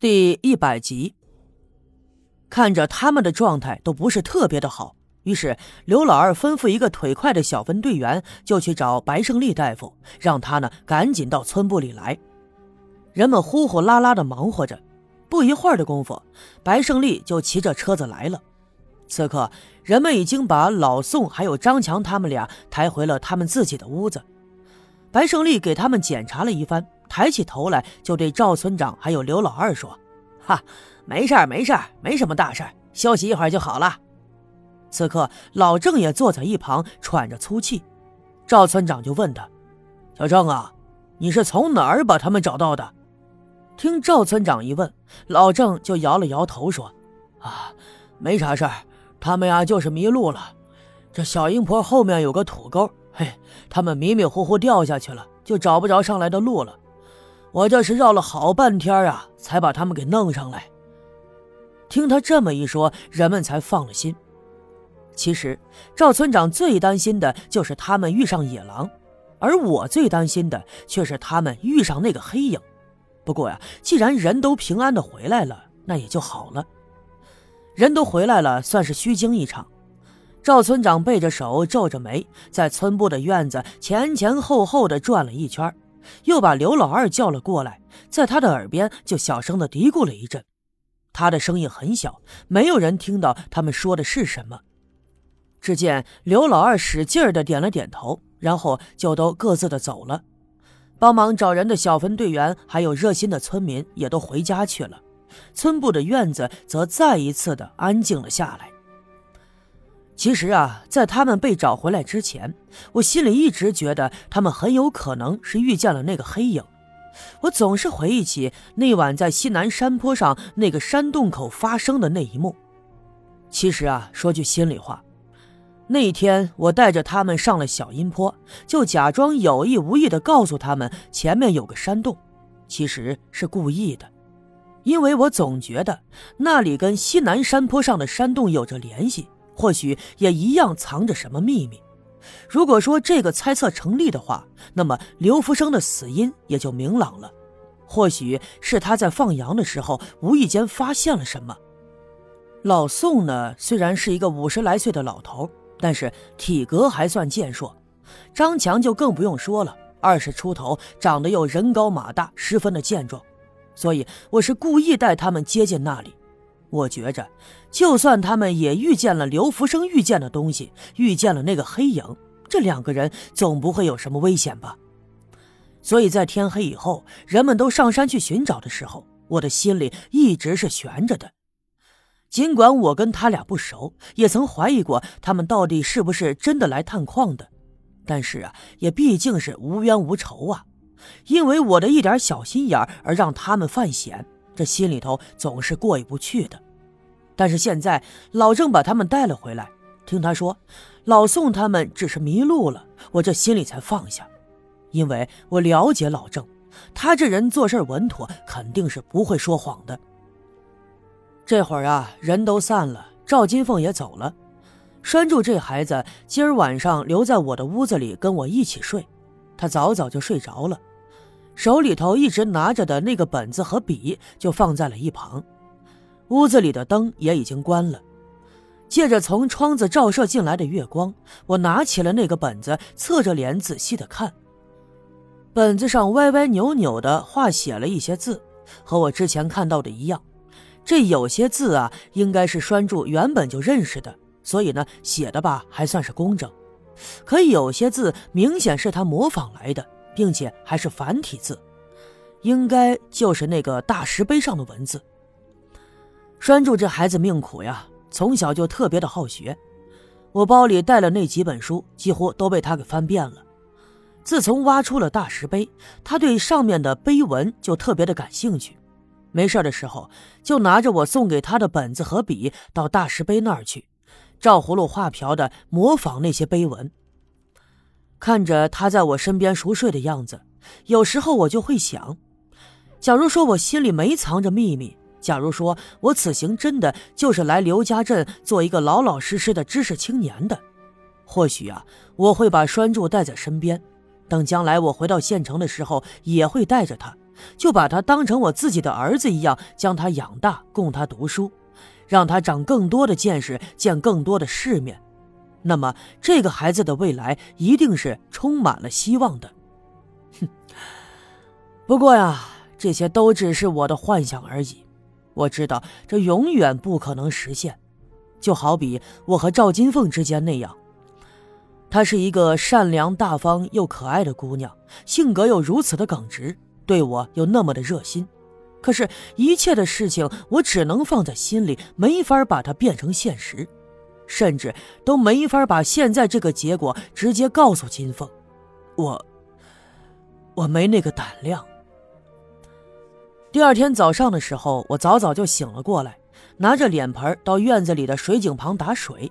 第一百集，看着他们的状态都不是特别的好，于是刘老二吩咐一个腿快的小分队员，就去找白胜利大夫，让他呢赶紧到村部里来。人们呼呼啦啦的忙活着，不一会儿的功夫，白胜利就骑着车子来了。此刻，人们已经把老宋还有张强他们俩抬回了他们自己的屋子。白胜利给他们检查了一番。抬起头来，就对赵村长还有刘老二说：“哈，没事儿，没事儿，没什么大事儿，休息一会儿就好了。”此刻，老郑也坐在一旁喘着粗气。赵村长就问他：“小郑啊，你是从哪儿把他们找到的？”听赵村长一问，老郑就摇了摇头说：“啊，没啥事儿，他们呀就是迷路了。这小阴坡后面有个土沟，嘿，他们迷迷糊糊掉下去了，就找不着上来的路了。”我这是绕了好半天啊，才把他们给弄上来。听他这么一说，人们才放了心。其实赵村长最担心的就是他们遇上野狼，而我最担心的却是他们遇上那个黑影。不过呀，既然人都平安的回来了，那也就好了。人都回来了，算是虚惊一场。赵村长背着手，皱着眉，在村部的院子前前后后的转了一圈。又把刘老二叫了过来，在他的耳边就小声的嘀咕了一阵。他的声音很小，没有人听到他们说的是什么。只见刘老二使劲儿的点了点头，然后就都各自的走了。帮忙找人的小分队员还有热心的村民也都回家去了。村部的院子则再一次的安静了下来。其实啊，在他们被找回来之前，我心里一直觉得他们很有可能是遇见了那个黑影。我总是回忆起那晚在西南山坡上那个山洞口发生的那一幕。其实啊，说句心里话，那天我带着他们上了小阴坡，就假装有意无意的告诉他们前面有个山洞，其实是故意的，因为我总觉得那里跟西南山坡上的山洞有着联系。或许也一样藏着什么秘密。如果说这个猜测成立的话，那么刘福生的死因也就明朗了。或许是他在放羊的时候无意间发现了什么。老宋呢，虽然是一个五十来岁的老头，但是体格还算健硕。张强就更不用说了，二十出头，长得又人高马大，十分的健壮。所以我是故意带他们接近那里。我觉着，就算他们也遇见了刘福生遇见的东西，遇见了那个黑影，这两个人总不会有什么危险吧？所以在天黑以后，人们都上山去寻找的时候，我的心里一直是悬着的。尽管我跟他俩不熟，也曾怀疑过他们到底是不是真的来探矿的，但是啊，也毕竟是无冤无仇啊，因为我的一点小心眼而让他们犯险。这心里头总是过意不去的，但是现在老郑把他们带了回来，听他说老宋他们只是迷路了，我这心里才放下，因为我了解老郑，他这人做事稳妥，肯定是不会说谎的。这会儿啊，人都散了，赵金凤也走了，拴住这孩子今儿晚上留在我的屋子里跟我一起睡，他早早就睡着了。手里头一直拿着的那个本子和笔就放在了一旁，屋子里的灯也已经关了。借着从窗子照射进来的月光，我拿起了那个本子，侧着脸仔细的看。本子上歪歪扭扭的画写了一些字，和我之前看到的一样。这有些字啊，应该是栓柱原本就认识的，所以呢，写的吧还算是工整。可有些字明显是他模仿来的。并且还是繁体字，应该就是那个大石碑上的文字。栓柱这孩子命苦呀，从小就特别的好学。我包里带了那几本书，几乎都被他给翻遍了。自从挖出了大石碑，他对上面的碑文就特别的感兴趣。没事的时候，就拿着我送给他的本子和笔到大石碑那儿去，照葫芦画瓢的模仿那些碑文。看着他在我身边熟睡的样子，有时候我就会想：假如说我心里没藏着秘密，假如说我此行真的就是来刘家镇做一个老老实实的知识青年的，或许啊，我会把栓柱带在身边，等将来我回到县城的时候，也会带着他，就把他当成我自己的儿子一样，将他养大，供他读书，让他长更多的见识，见更多的世面。那么，这个孩子的未来一定是充满了希望的。哼，不过呀，这些都只是我的幻想而已。我知道这永远不可能实现，就好比我和赵金凤之间那样。她是一个善良大方又可爱的姑娘，性格又如此的耿直，对我又那么的热心。可是，一切的事情我只能放在心里，没法把它变成现实。甚至都没法把现在这个结果直接告诉金凤，我，我没那个胆量。第二天早上的时候，我早早就醒了过来，拿着脸盆到院子里的水井旁打水。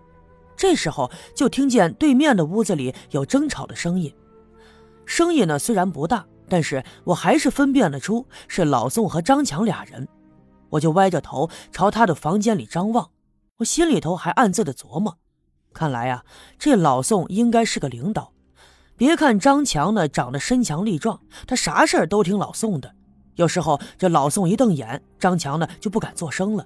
这时候就听见对面的屋子里有争吵的声音，声音呢虽然不大，但是我还是分辨得出是老宋和张强俩人。我就歪着头朝他的房间里张望。我心里头还暗自的琢磨，看来呀，这老宋应该是个领导。别看张强呢长得身强力壮，他啥事儿都听老宋的。有时候这老宋一瞪眼，张强呢就不敢作声了。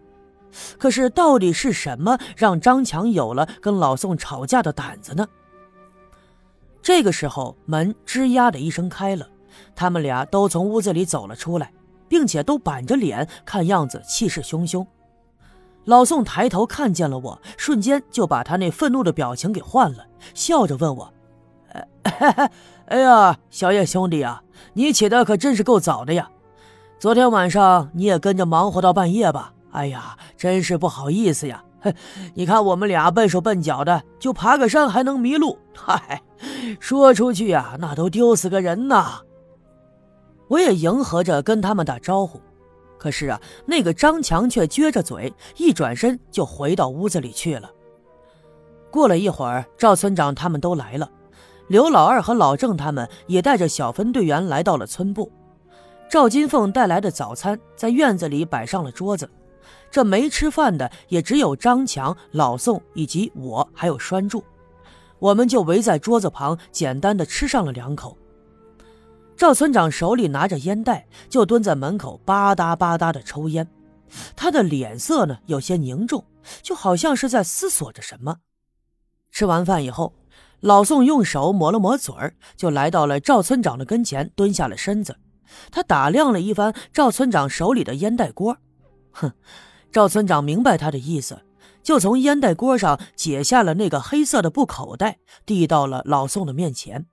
可是到底是什么让张强有了跟老宋吵架的胆子呢？这个时候门吱呀的一声开了，他们俩都从屋子里走了出来，并且都板着脸，看样子气势汹汹。老宋抬头看见了我，瞬间就把他那愤怒的表情给换了，笑着问我：“哎 呀，小叶兄弟啊，你起的可真是够早的呀！昨天晚上你也跟着忙活到半夜吧？哎呀，真是不好意思呀！你看我们俩笨手笨脚的，就爬个山还能迷路，嗨，说出去呀，那都丢死个人呐！”我也迎合着跟他们打招呼。可是啊，那个张强却撅着嘴，一转身就回到屋子里去了。过了一会儿，赵村长他们都来了，刘老二和老郑他们也带着小分队员来到了村部。赵金凤带来的早餐在院子里摆上了桌子，这没吃饭的也只有张强、老宋以及我，还有栓柱，我们就围在桌子旁，简单的吃上了两口。赵村长手里拿着烟袋，就蹲在门口吧嗒吧嗒的抽烟，他的脸色呢有些凝重，就好像是在思索着什么。吃完饭以后，老宋用手抹了抹嘴儿，就来到了赵村长的跟前，蹲下了身子。他打量了一番赵村长手里的烟袋锅，哼，赵村长明白他的意思，就从烟袋锅上解下了那个黑色的布口袋，递到了老宋的面前。